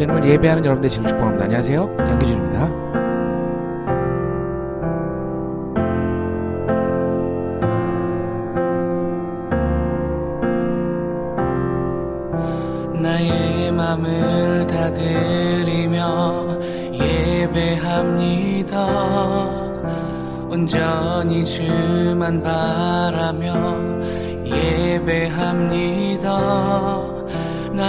주님을 예배하는 여러분들 지금 축복합니다. 안녕하세요. 양기준입니다. 나의 맘을 다 드리며 예배합니다. 온전히 주만 바라며 예배합니다.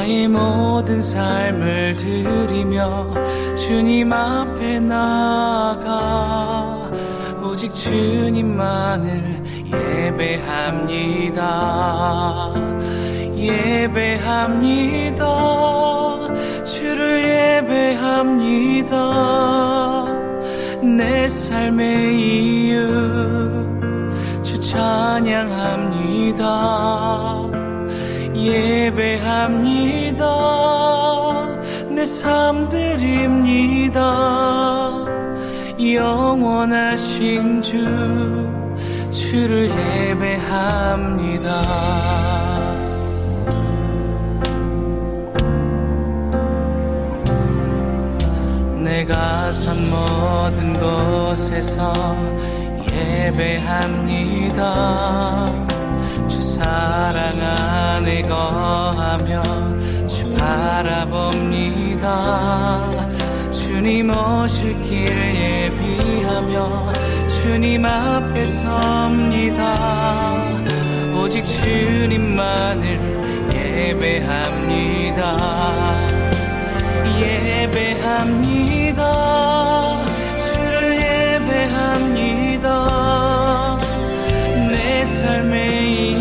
나의 모든 삶을 드리며 주님 앞에 나가 오직 주님만을 예배합니다. 예배합니다. 주를 예배합니다. 내 삶의 이유 주 찬양합니다. 예배합니다. 내 삶 드립니다. 영원하신 주 주를 예배합니다. 내가 선 모든 곳에서 예배합니다. 주 사랑 안에 거하며 주 바라봅니다. 주님 오실 길 예비하며 주님 앞에 섭니다. 오직 주님만을 예배합니다. 예배합니다. 주를 예배합니다. 내 삶의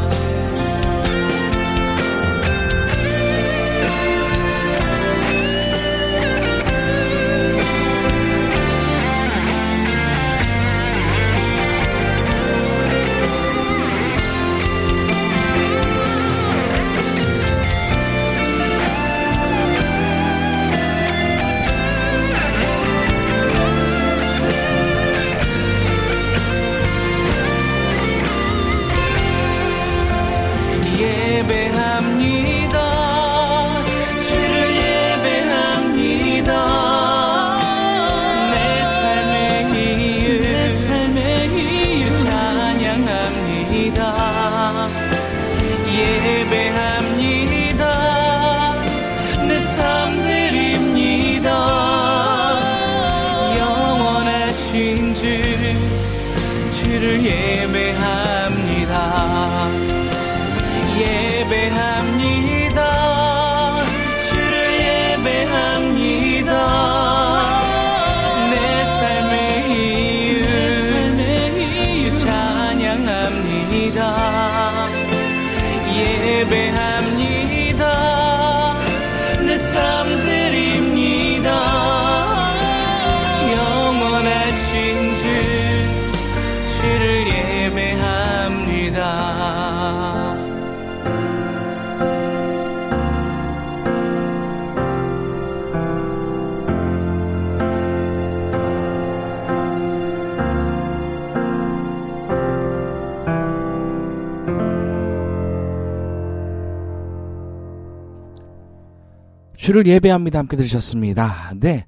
주를 예배합니다. 함께 들으셨습니다. 네.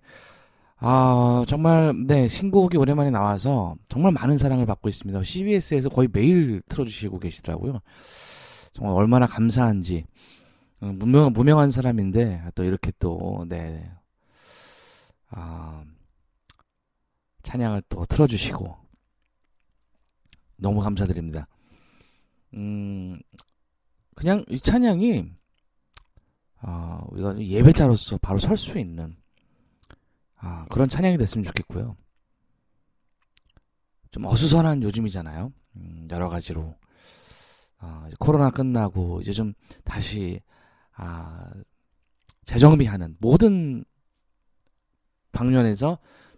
아, 정말, 네, 신곡이 오랜만에 나와서 정말 많은 사랑을 받고 있습니다. CBS에서 거의 매일 틀어주시고 계시더라고요. 정말 얼마나 감사한지. 어, 무명, 무명한 사람인데, 또 이렇게 또, 네. 아, 찬양을 또 틀어주시고 너무 감사드립니다. 음, 그냥 이 찬양이 아, 우리가 예배자로서 바로 설 수 있는 아, 그런 찬양이 됐으면 좋겠고요. 좀 어수선한 요즘이잖아요. 음, 여러 가지로 아, 이제 코로나 끝나고 이제 좀 다시 아, 재정비하는 모든 방면에서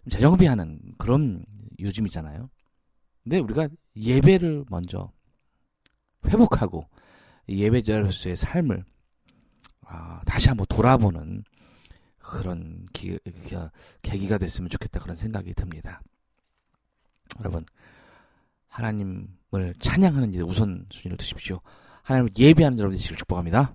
재정비하는 그런 요즘이잖아요. 근데 우리가 예배를 먼저 회복하고 예배자로서의 삶을 아, 다시 한번 돌아보는 그런 기, 기, 계기가 됐으면 좋겠다 그런 생각이 듭니다. 여러분 하나님을 찬양하는 일에 우선순위를 두십시오. 하나님을 예배하는 여러분들 되시길 축복합니다.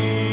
be.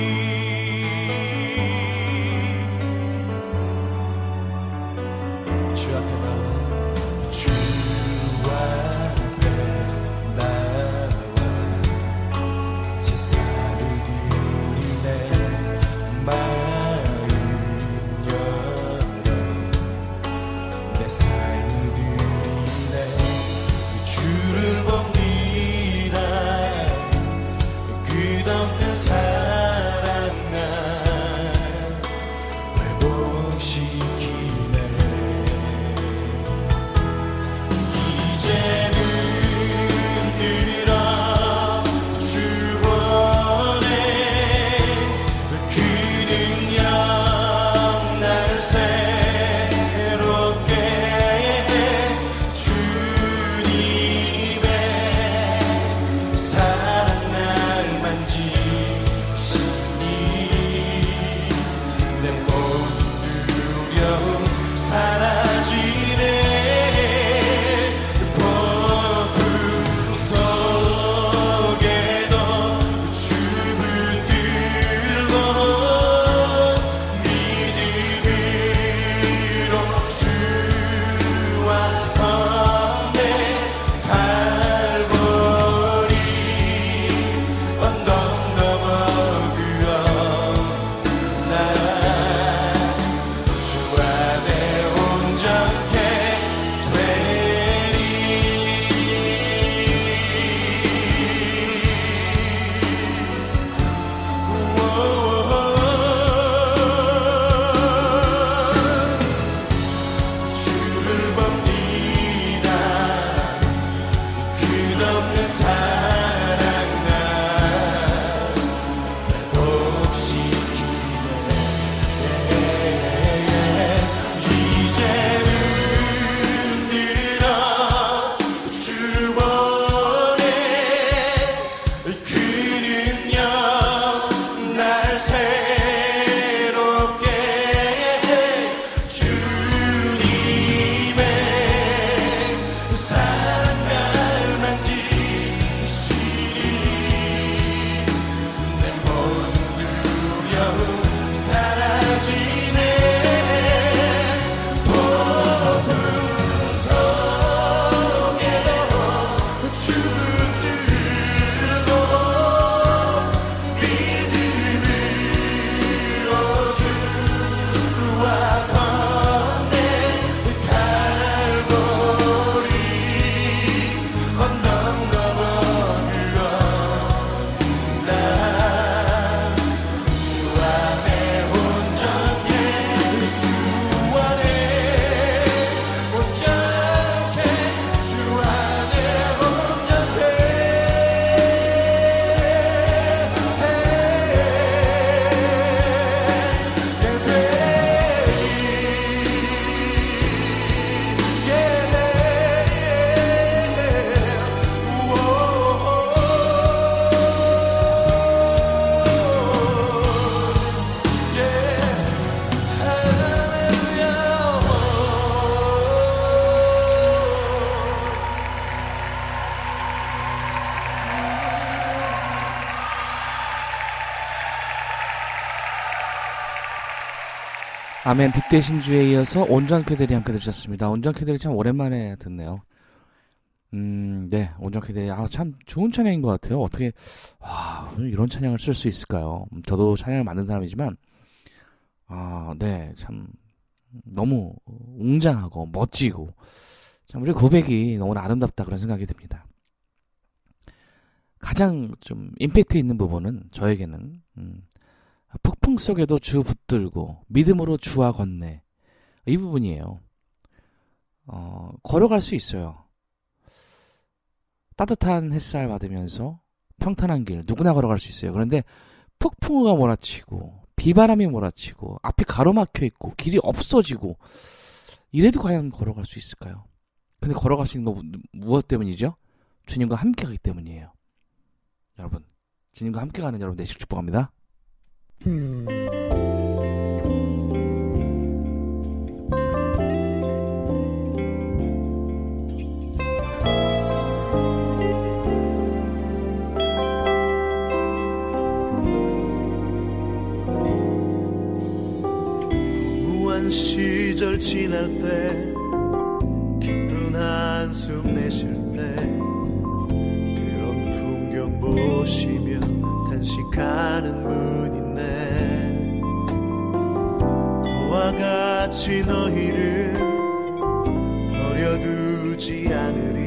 아멘 빛 대신 주에 이어서 온전케들이 함께 들으셨습니다. 온전케들이 참 오랜만에 듣네요. 음, 네, 온전케들이 아, 참 좋은 찬양인 것 같아요. 어떻게 와 이런 찬양을 쓸 수 있을까요? 음, 저도 찬양을 만든 사람이지만 아, 네, 참 너무 웅장하고 멋지고 참 우리 고백이 너무 아름답다 그런 생각이 듭니다. 가장 좀 임팩트 있는 부분은 저에게는 음, 폭풍 속에도 주 붙들고 믿음으로 주와 건네 이 부분이에요. 어, 걸어갈 수 있어요. 따뜻한 햇살 받으면서 평탄한 길 누구나 걸어갈 수 있어요. 그런데 폭풍우가 몰아치고 비바람이 몰아치고 앞이 가로막혀 있고 길이 없어지고 이래도 과연 걸어갈 수 있을까요? 근데 걸어갈 수 있는 거 무- 무엇 때문이죠? 주님과 함께 가기 때문이에요. 여러분, 주님과 함께 가는 여러분 되시길 축복합니다. 시절 지날 때 깊은 한숨 내쉴 때 그런 풍경 보시며 단식하는 분 있네 그와 같이 너희를 버려두지 않으리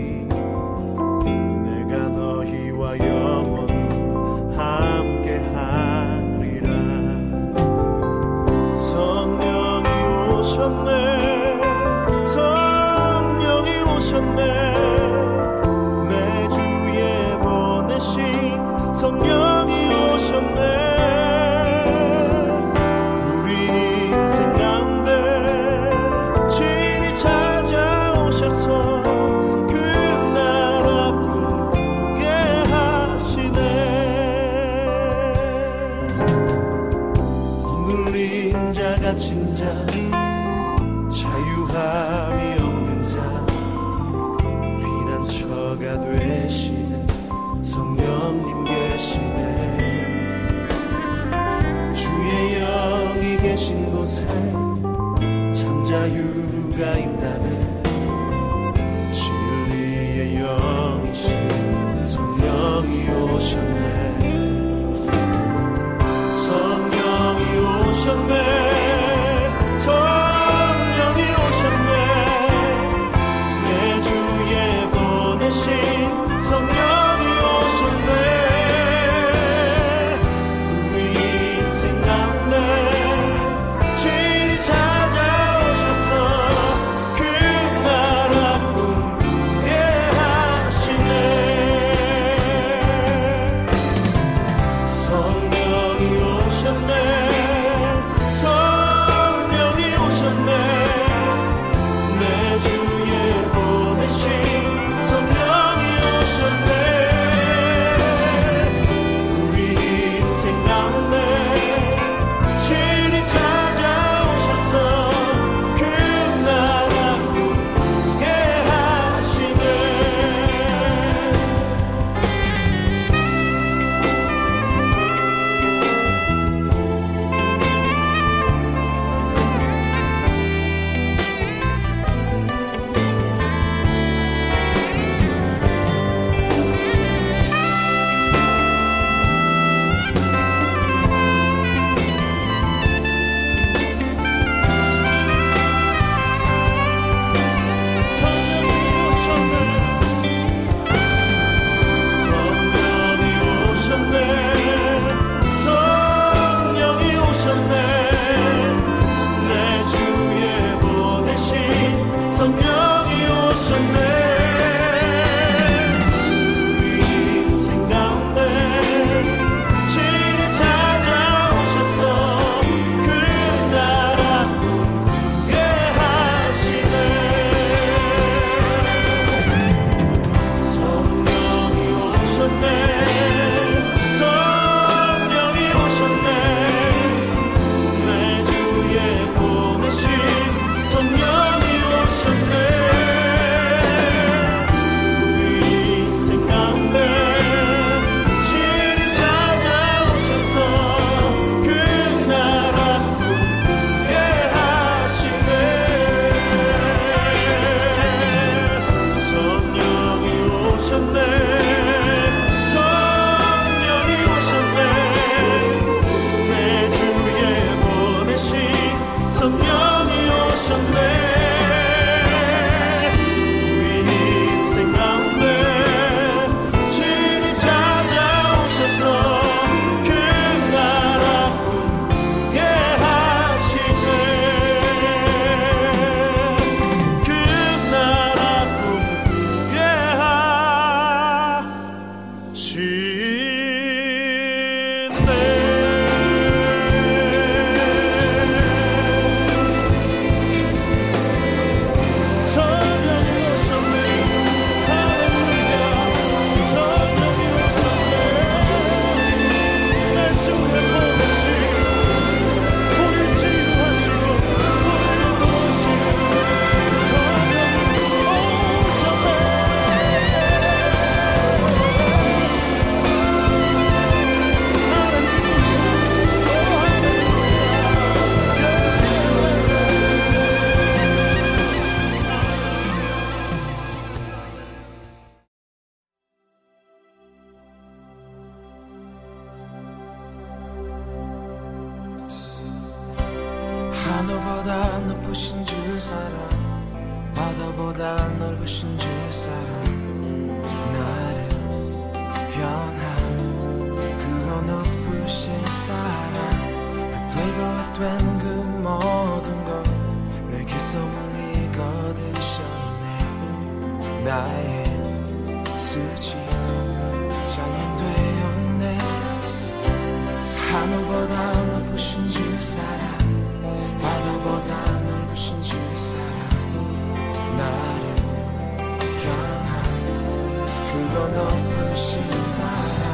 더 높으신 사랑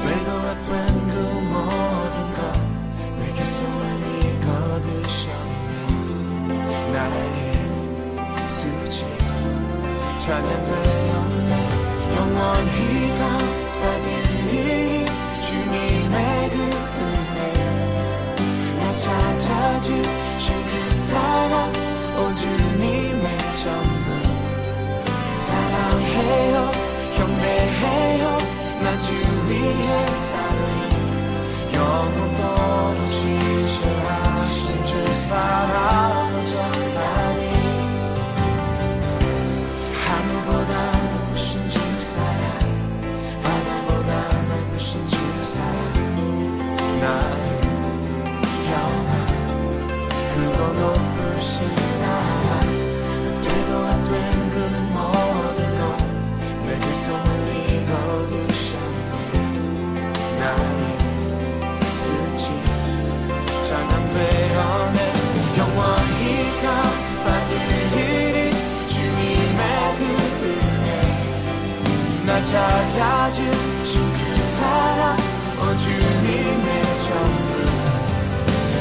되고 왔던 그 모든 것 내게 숨을 이거두셨네. 나의 수지 찬양되었네. 영원히 감사드리니 주님의 그 은혜. 나 찾아주신 그 사랑 오주님의 전부. 사랑해요. 해요. 나주 위해 살리 영원 떨어지지 않으신 주 사랑 되어낸 영원히 감사들 일이 주님의 그 은혜. 나 찾아주신 그 사랑 어 주님의 전부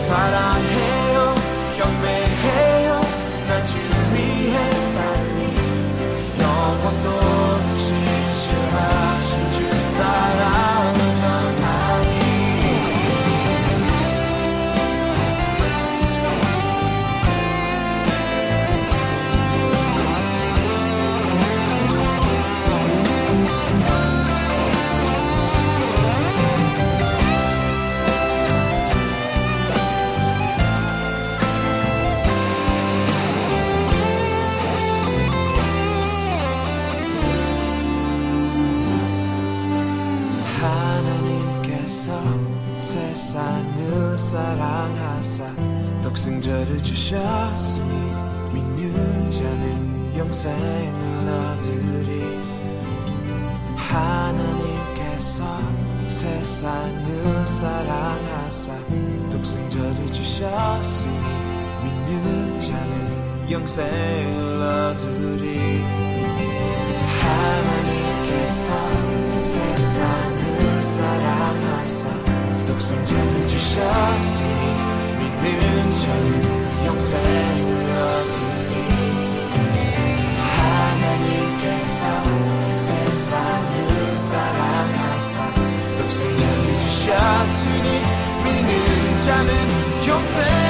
사랑해요 경배해요 나 주님 하사늘 사랑하사 독생자를 주셨으니 믿는 자는 영생을 얻으리. 하나님께서 세상을 사랑하사 독생자를 주셨으니 믿는 자는 영생을 jamming yourself.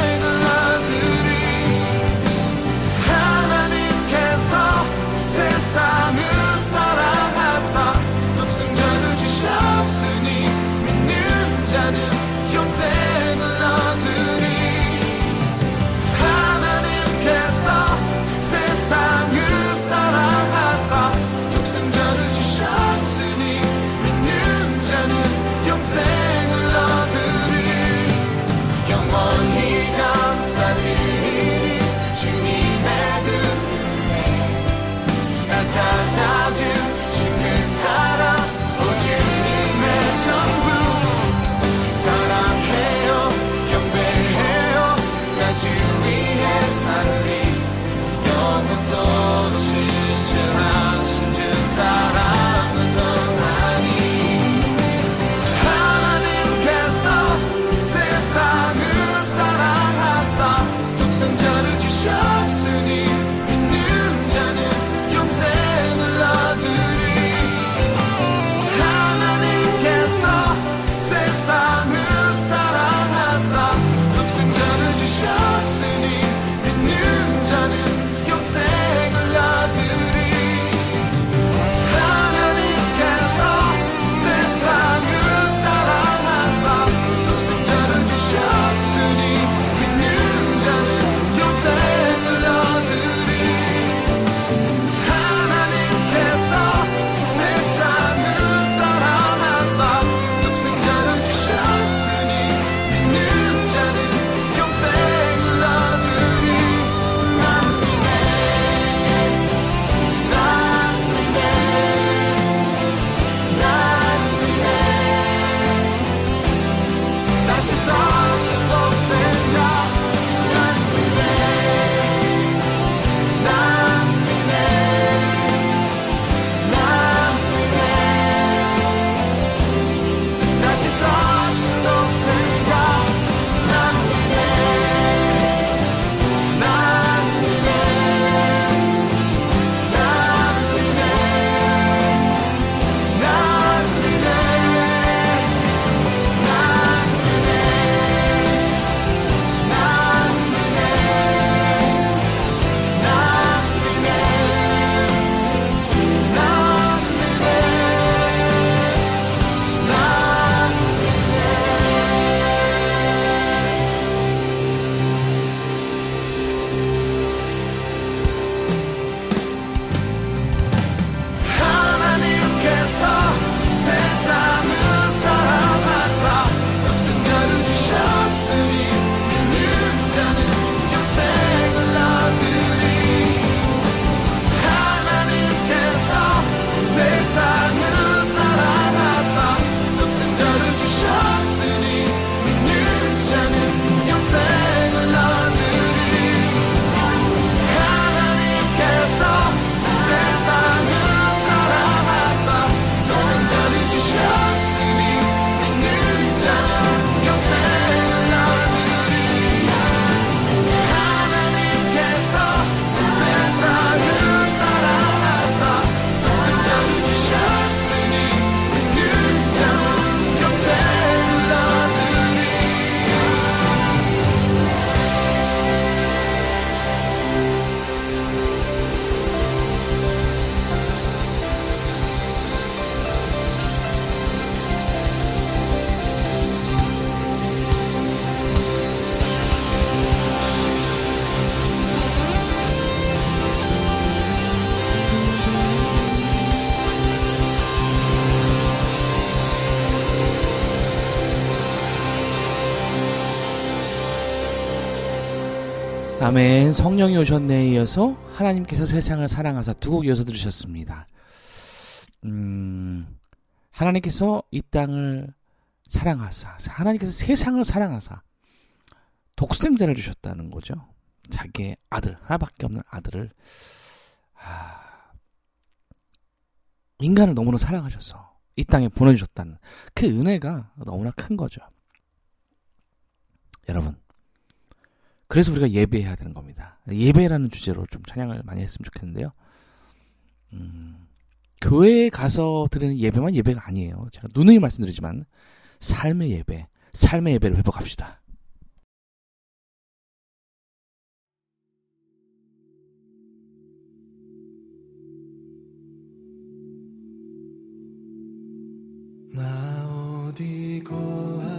아멘. 성령이 오셨네 이어서 하나님께서 세상을 사랑하사 두 곡 이어서 들으셨습니다. 음, 하나님께서 이 땅을 사랑하사, 하나님께서 세상을 사랑하사 독생자를 주셨다는 거죠. 자기의 아들, 하나밖에 없는 아들을 아, 인간을 너무나 사랑하셔서 이 땅에 보내주셨다는 그 은혜가 너무나 큰 거죠. 여러분, 그래서 우리가 예배해야 되는 겁니다. 예배라는 주제로 좀 찬양을 많이 했으면 좋겠는데요. 음, 교회에 가서 드리는 예배만 예배가 아니에요. 제가 누누이 말씀드리지만 삶의 예배, 삶의 예배를 회복합시다. 나 어디 거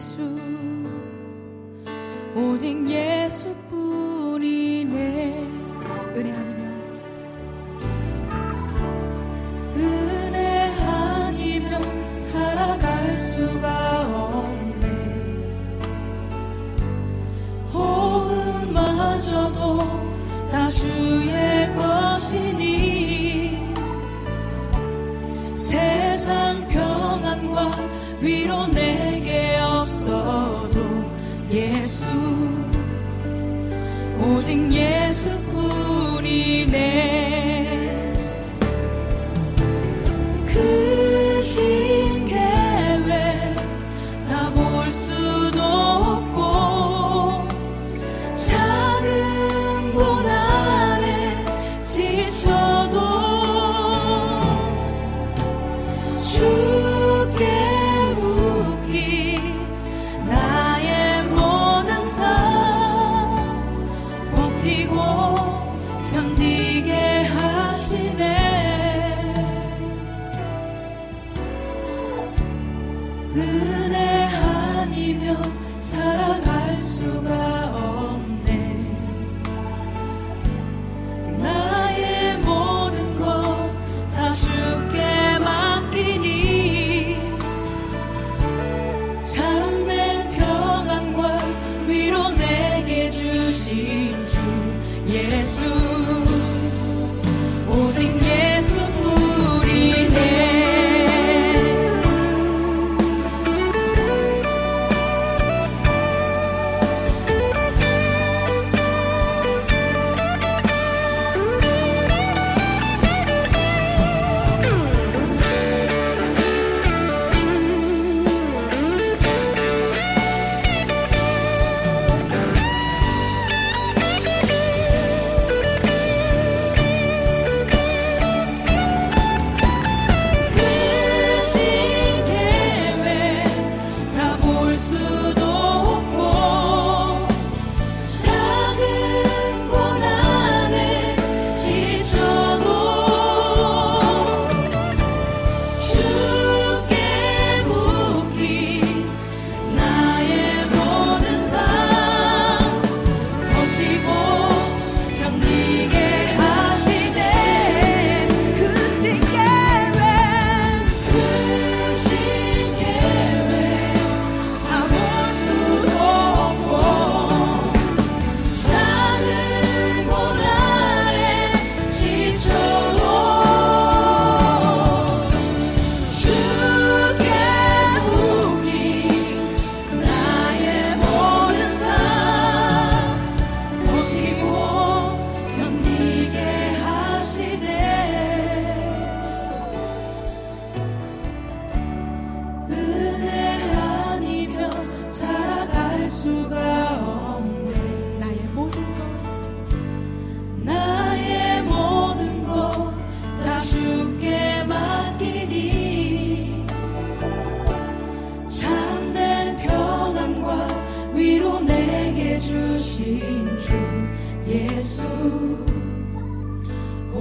예수. 오직 예수뿐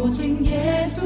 오직 예수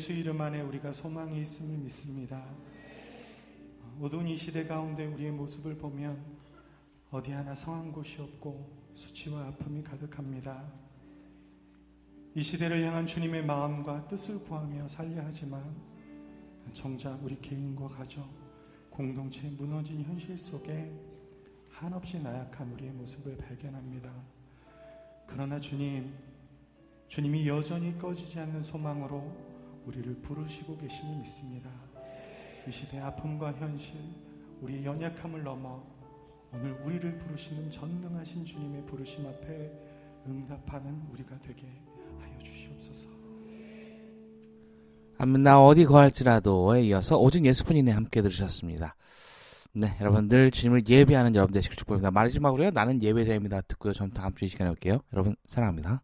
예수 이름 안에 우리가 소망이 있음을 믿습니다. 어두운 이 시대 가운데 우리의 모습을 보면 어디 하나 성한 곳이 없고 수치와 아픔이 가득합니다. 이 시대를 향한 주님의 마음과 뜻을 구하며 살려 하지만 정작 우리 개인과 가정, 공동체 무너진 현실 속에 한없이 나약한 우리의 모습을 발견합니다. 그러나 주님, 주님이 여전히 꺼지지 않는 소망으로 우리를 부르시고 계심을 믿습니다. 이 시대의 아픔과 현실, 우리의 연약함을 넘어 오늘 우리를 부르시는 전능하신 주님의 부르심 앞에 응답하는 우리가 되게 하여 주시옵소서. 아멘 나 어디 거할지라도에 이어서 오직 예수뿐이네 함께 들으셨습니다. 네, 여러분들 주님을 예배하는 여러분 되시길 축복합니다. 마지막으로요. 나는 예배자입니다. 듣고요. 전 다음 주 이 시간에 올게요. 여러분 사랑합니다.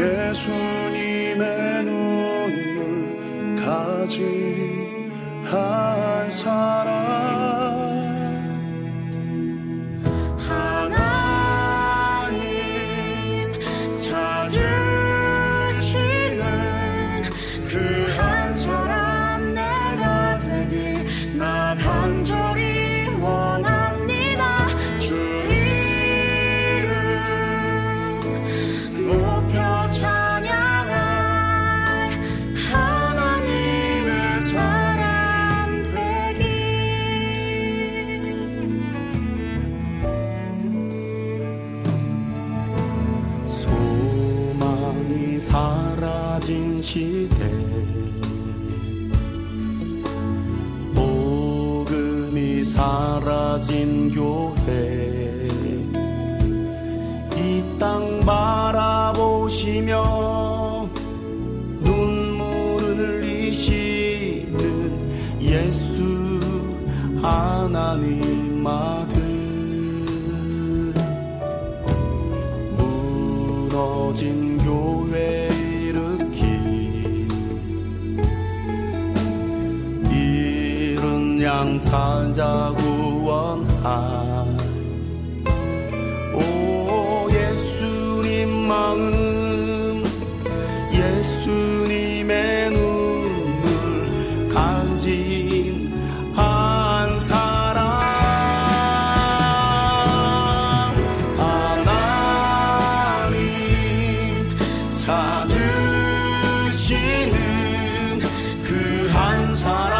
예수님의 눈물 가진 한 사람. 주시는 그 한 사람.